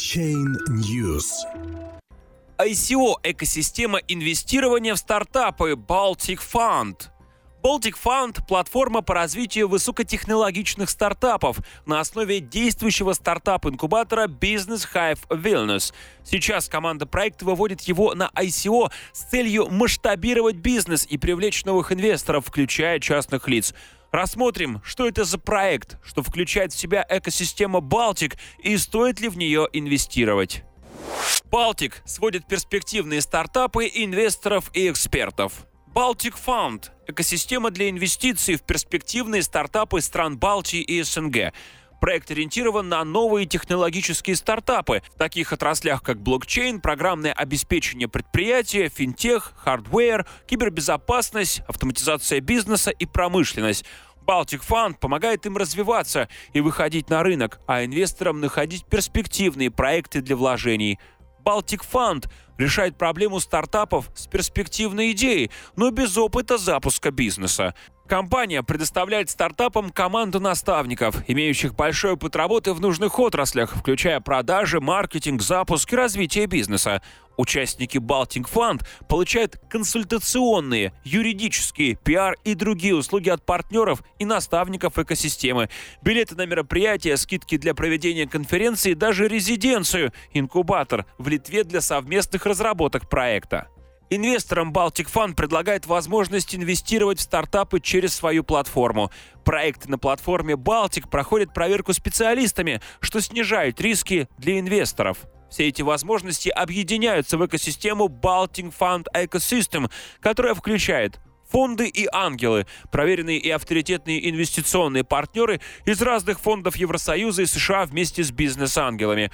Blockchain News. ICO – экосистема инвестирования в стартапы Baltic Fund. Baltic Fund – платформа по развитию высокотехнологичных стартапов на основе действующего стартап-инкубатора Business Hive Vilnius. Сейчас команда проекта выводит его на ICO с целью масштабировать бизнес и привлечь новых инвесторов, включая частных лиц. Рассмотрим, что это за проект, что включает в себя экосистема Baltic и стоит ли в нее инвестировать. Baltic сводит перспективные стартапы, инвесторов и экспертов. Baltic Fund – экосистема для инвестиций в перспективные стартапы стран Балтии и СНГ. Проект ориентирован на новые технологические стартапы в таких отраслях, как блокчейн, программное обеспечение предприятия, финтех, hardware, кибербезопасность, автоматизация бизнеса и промышленность. Baltic Fund помогает им развиваться и выходить на рынок, а инвесторам находить перспективные проекты для вложений. Baltic Fund решает проблему стартапов с перспективной идеей, но без опыта запуска бизнеса. Компания предоставляет стартапам команду наставников, имеющих большой опыт работы в нужных отраслях, включая продажи, маркетинг, запуск и развитие бизнеса. Участники Baltic Fund получают консультационные, юридические, пиар и другие услуги от партнеров и наставников экосистемы, билеты на мероприятия, скидки для проведения конференции, даже резиденцию, инкубатор в Литве для совместных разработок проекта. Инвесторам Baltic Fund предлагает возможность инвестировать в стартапы через свою платформу. Проекты на платформе Baltic проходят проверку специалистами, что снижает риски для инвесторов. Все эти возможности объединяются в экосистему Baltic Fund Ecosystem, которая включает фонды и ангелы, проверенные и авторитетные инвестиционные партнеры из разных фондов Евросоюза и США вместе с бизнес-ангелами,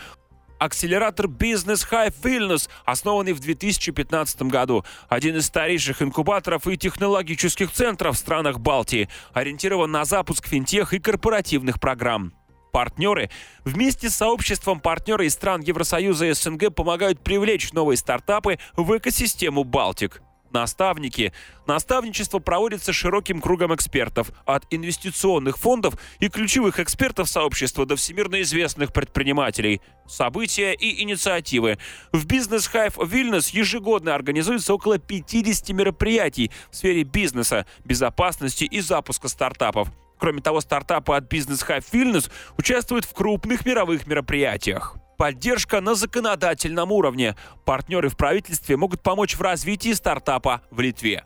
Акселератор Business Hive Vilnius, основанный в 2015 году. Один из старейших инкубаторов и технологических центров в странах Балтии, ориентирован на запуск финтех и корпоративных программ партнеры вместе с сообществом партнеров из стран Евросоюза и СНГ помогают привлечь новые стартапы в экосистему Балтик. Наставники. Наставничество проводится широким кругом экспертов, от инвестиционных фондов и ключевых экспертов сообщества до всемирно известных предпринимателей. События и инициативы. В бизнес Hive Vilnius ежегодно организуется около 50 мероприятий в сфере бизнеса, безопасности и запуска стартапов. Кроме того, стартапы от Business Hive Vilnius участвуют в крупных мировых мероприятиях. Поддержка на законодательном уровне. Партнеры в правительстве могут помочь в развитии стартапа в Литве.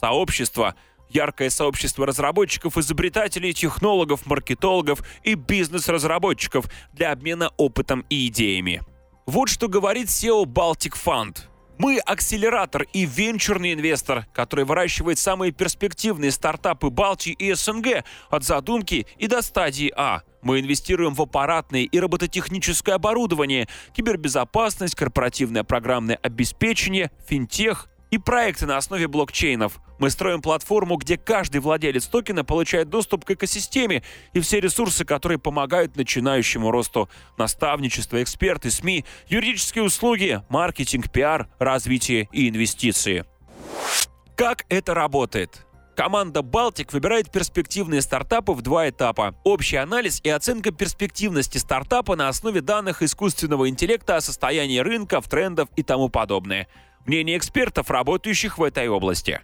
Сообщество яркое сообщество разработчиков, изобретателей, технологов, маркетологов и бизнес-разработчиков для обмена опытом и идеями. Вот что говорит SEO Baltic Fund – мы акселератор и венчурный инвестор, который выращивает самые перспективные стартапы Балтии и СНГ от задумки и до стадии А. Мы инвестируем в аппаратное и робототехническое оборудование, кибербезопасность, корпоративное программное обеспечение, финтех, и проекты на основе блокчейнов. Мы строим платформу, где каждый владелец токена получает доступ к экосистеме и все ресурсы, которые помогают начинающему росту. Наставничество, эксперты, СМИ, юридические услуги, маркетинг, пиар, развитие и инвестиции. Как это работает? Команда Baltic выбирает перспективные стартапы в два этапа. Общий анализ и оценка перспективности стартапа на основе данных искусственного интеллекта о состоянии рынков, трендов и тому подобное мнение экспертов, работающих в этой области.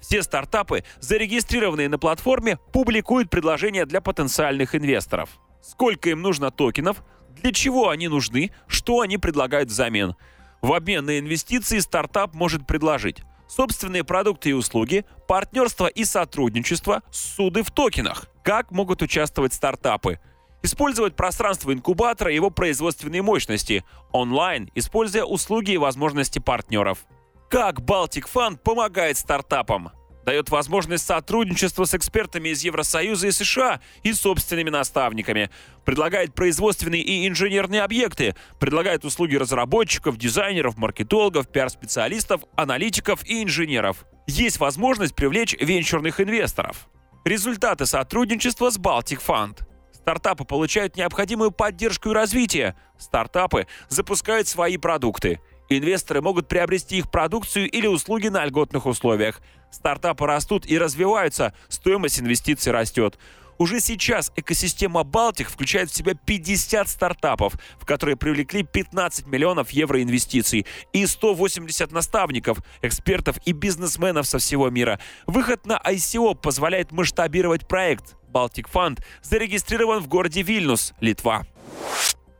Все стартапы, зарегистрированные на платформе, публикуют предложения для потенциальных инвесторов. Сколько им нужно токенов, для чего они нужны, что они предлагают взамен. В обмен на инвестиции стартап может предложить собственные продукты и услуги, партнерство и сотрудничество, суды в токенах. Как могут участвовать стартапы – Использовать пространство инкубатора и его производственные мощности. Онлайн, используя услуги и возможности партнеров. Как Baltic Fund помогает стартапам? Дает возможность сотрудничества с экспертами из Евросоюза и США и собственными наставниками. Предлагает производственные и инженерные объекты. Предлагает услуги разработчиков, дизайнеров, маркетологов, пиар-специалистов, аналитиков и инженеров. Есть возможность привлечь венчурных инвесторов. Результаты сотрудничества с Baltic Fund – Стартапы получают необходимую поддержку и развитие. Стартапы запускают свои продукты. Инвесторы могут приобрести их продукцию или услуги на льготных условиях. Стартапы растут и развиваются, стоимость инвестиций растет. Уже сейчас экосистема Балтик включает в себя 50 стартапов, в которые привлекли 15 миллионов евро инвестиций и 180 наставников, экспертов и бизнесменов со всего мира. Выход на ICO позволяет масштабировать проект. Baltic Fund зарегистрирован в городе Вильнюс, Литва.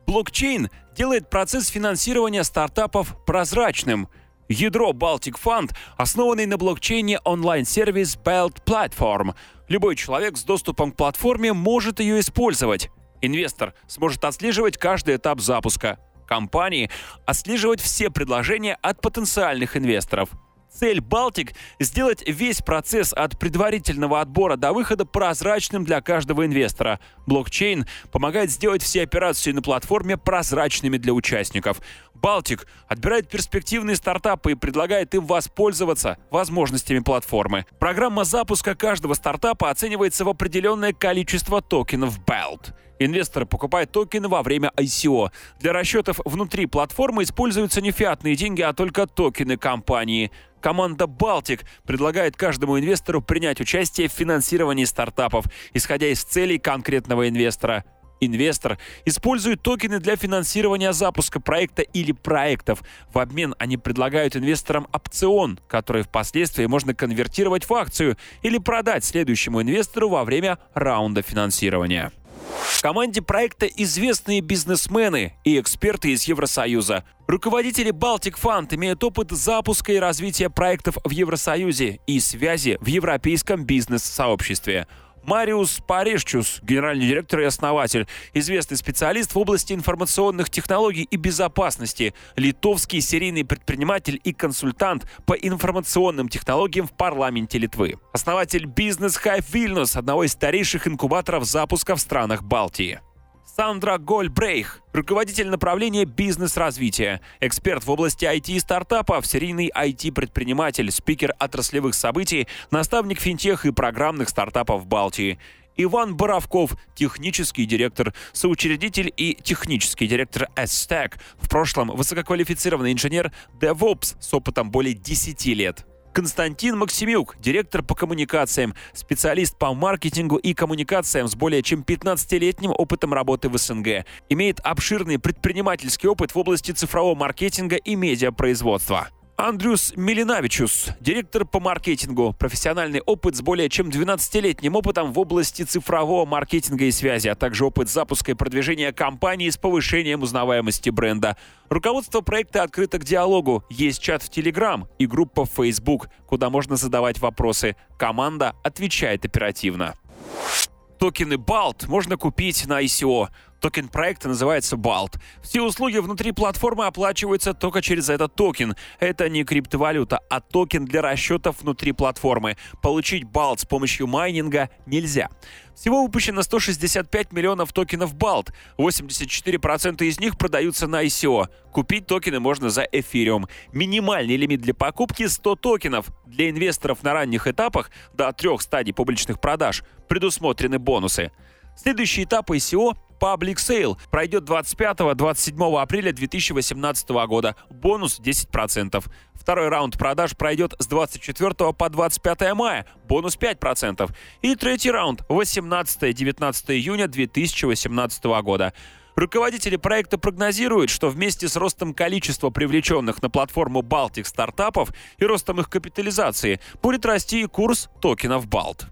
Блокчейн делает процесс финансирования стартапов прозрачным. Ядро Baltic Fund, основанный на блокчейне онлайн-сервис Belt Platform. Любой человек с доступом к платформе может ее использовать. Инвестор сможет отслеживать каждый этап запуска. Компании отслеживать все предложения от потенциальных инвесторов – Цель Балтик — сделать весь процесс от предварительного отбора до выхода прозрачным для каждого инвестора. Блокчейн помогает сделать все операции на платформе прозрачными для участников. Балтик отбирает перспективные стартапы и предлагает им воспользоваться возможностями платформы. Программа запуска каждого стартапа оценивается в определенное количество токенов BELT. Инвесторы покупают токены во время ICO. Для расчетов внутри платформы используются не фиатные деньги, а только токены компании. Команда «Балтик» предлагает каждому инвестору принять участие в финансировании стартапов, исходя из целей конкретного инвестора. Инвестор использует токены для финансирования запуска проекта или проектов. В обмен они предлагают инвесторам опцион, который впоследствии можно конвертировать в акцию или продать следующему инвестору во время раунда финансирования. В команде проекта известные бизнесмены и эксперты из Евросоюза. Руководители Baltic Fund имеют опыт запуска и развития проектов в Евросоюзе и связи в европейском бизнес-сообществе. Мариус Парешчус, генеральный директор и основатель, известный специалист в области информационных технологий и безопасности, литовский серийный предприниматель и консультант по информационным технологиям в парламенте Литвы. Основатель бизнес Hive Vilnius, одного из старейших инкубаторов запуска в странах Балтии. Сандра Гольбрейх, руководитель направления бизнес-развития, эксперт в области IT и стартапов, серийный IT-предприниматель, спикер отраслевых событий, наставник финтех и программных стартапов Балтии. Иван Боровков, технический директор, соучредитель и технический директор S-Stack, в прошлом высококвалифицированный инженер DevOps с опытом более 10 лет. Константин Максимюк, директор по коммуникациям, специалист по маркетингу и коммуникациям с более чем 15-летним опытом работы в СНГ. Имеет обширный предпринимательский опыт в области цифрового маркетинга и медиапроизводства. Андрюс Милинавичус, директор по маркетингу, профессиональный опыт с более чем 12-летним опытом в области цифрового маркетинга и связи, а также опыт запуска и продвижения компании с повышением узнаваемости бренда. Руководство проекта открыто к диалогу. Есть чат в Telegram и группа в Facebook, куда можно задавать вопросы. Команда отвечает оперативно. Токены BALT можно купить на ICO. Токен проекта называется BALT. Все услуги внутри платформы оплачиваются только через этот токен. Это не криптовалюта, а токен для расчетов внутри платформы. Получить BALT с помощью майнинга нельзя. Всего выпущено 165 миллионов токенов BALT. 84% из них продаются на ICO. Купить токены можно за Ethereum. Минимальный лимит для покупки 100 токенов. Для инвесторов на ранних этапах до трех стадий публичных продаж предусмотрены бонусы. Следующий этап ICO Public Sale пройдет 25-27 апреля 2018 года. Бонус 10%. Второй раунд продаж пройдет с 24 по 25 мая. Бонус 5%. И третий раунд 18-19 июня 2018 года. Руководители проекта прогнозируют, что вместе с ростом количества привлеченных на платформу Baltic стартапов и ростом их капитализации будет расти и курс токенов Balt.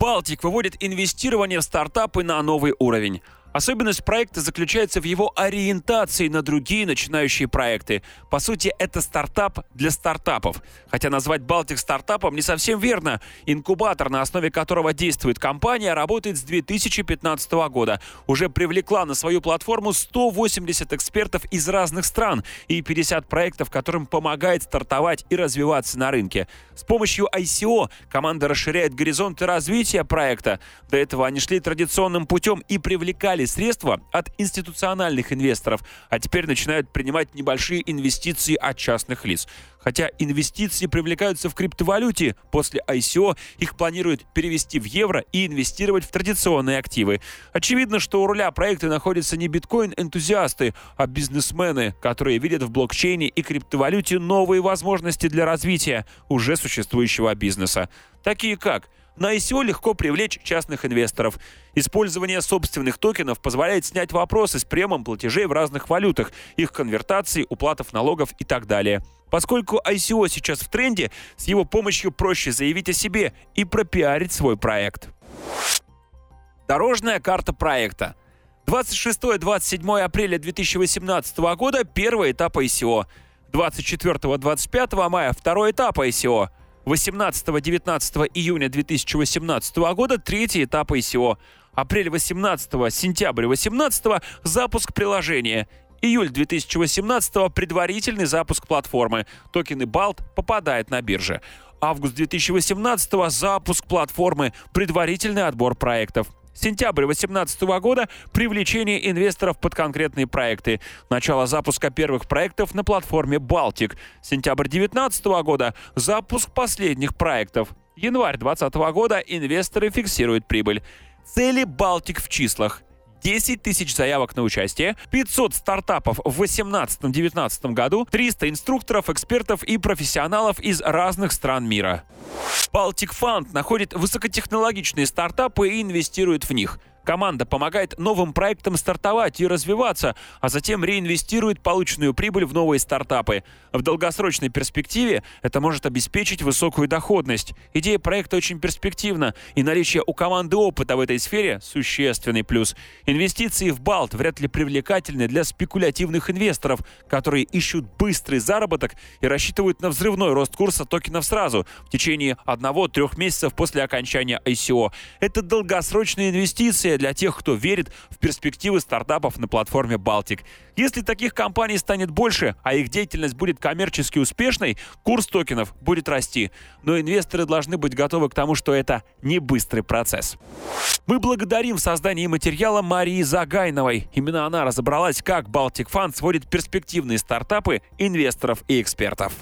Baltic выводит инвестирование в стартапы на новый уровень. Особенность проекта заключается в его ориентации на другие начинающие проекты. По сути, это стартап для стартапов. Хотя назвать Балтик стартапом не совсем верно. Инкубатор, на основе которого действует компания, работает с 2015 года. Уже привлекла на свою платформу 180 экспертов из разных стран и 50 проектов, которым помогает стартовать и развиваться на рынке. С помощью ICO команда расширяет горизонты развития проекта. До этого они шли традиционным путем и привлекали брали средства от институциональных инвесторов, а теперь начинают принимать небольшие инвестиции от частных лиц. Хотя инвестиции привлекаются в криптовалюте, после ICO их планируют перевести в евро и инвестировать в традиционные активы. Очевидно, что у руля проекта находятся не биткоин-энтузиасты, а бизнесмены, которые видят в блокчейне и криптовалюте новые возможности для развития уже существующего бизнеса. Такие как На ICO легко привлечь частных инвесторов. Использование собственных токенов позволяет снять вопросы с приемом платежей в разных валютах, их конвертации, уплатов налогов и так далее. Поскольку ICO сейчас в тренде, с его помощью проще заявить о себе и пропиарить свой проект. Дорожная карта проекта. 26-27 апреля 2018 года – первый этап ICO. 24-25 мая – второй этап ICO. 18-19 июня 2018 года – третий этап ICO. Апрель 18 сентябрь 18 запуск приложения. Июль 2018 предварительный запуск платформы. Токены BALT попадают на бирже. Август 2018 запуск платформы, предварительный отбор проектов. Сентябрь 2018 года – привлечение инвесторов под конкретные проекты. Начало запуска первых проектов на платформе «Балтик». Сентябрь 2019 года – запуск последних проектов. Январь 2020 года инвесторы фиксируют прибыль. Цели «Балтик» в числах. 10 тысяч заявок на участие, 500 стартапов в 2018-2019 году, 300 инструкторов, экспертов и профессионалов из разных стран мира. Baltic Fund находит высокотехнологичные стартапы и инвестирует в них – Команда помогает новым проектам стартовать и развиваться, а затем реинвестирует полученную прибыль в новые стартапы. В долгосрочной перспективе это может обеспечить высокую доходность. Идея проекта очень перспективна, и наличие у команды опыта в этой сфере – существенный плюс. Инвестиции в Балт вряд ли привлекательны для спекулятивных инвесторов, которые ищут быстрый заработок и рассчитывают на взрывной рост курса токенов сразу, в течение одного-трех месяцев после окончания ICO. Это долгосрочные инвестиции, решение для тех, кто верит в перспективы стартапов на платформе Baltic. Если таких компаний станет больше, а их деятельность будет коммерчески успешной, курс токенов будет расти. Но инвесторы должны быть готовы к тому, что это не быстрый процесс. Мы благодарим в создании материала Марии Загайновой. Именно она разобралась, как Baltic Fund сводит перспективные стартапы, инвесторов и экспертов.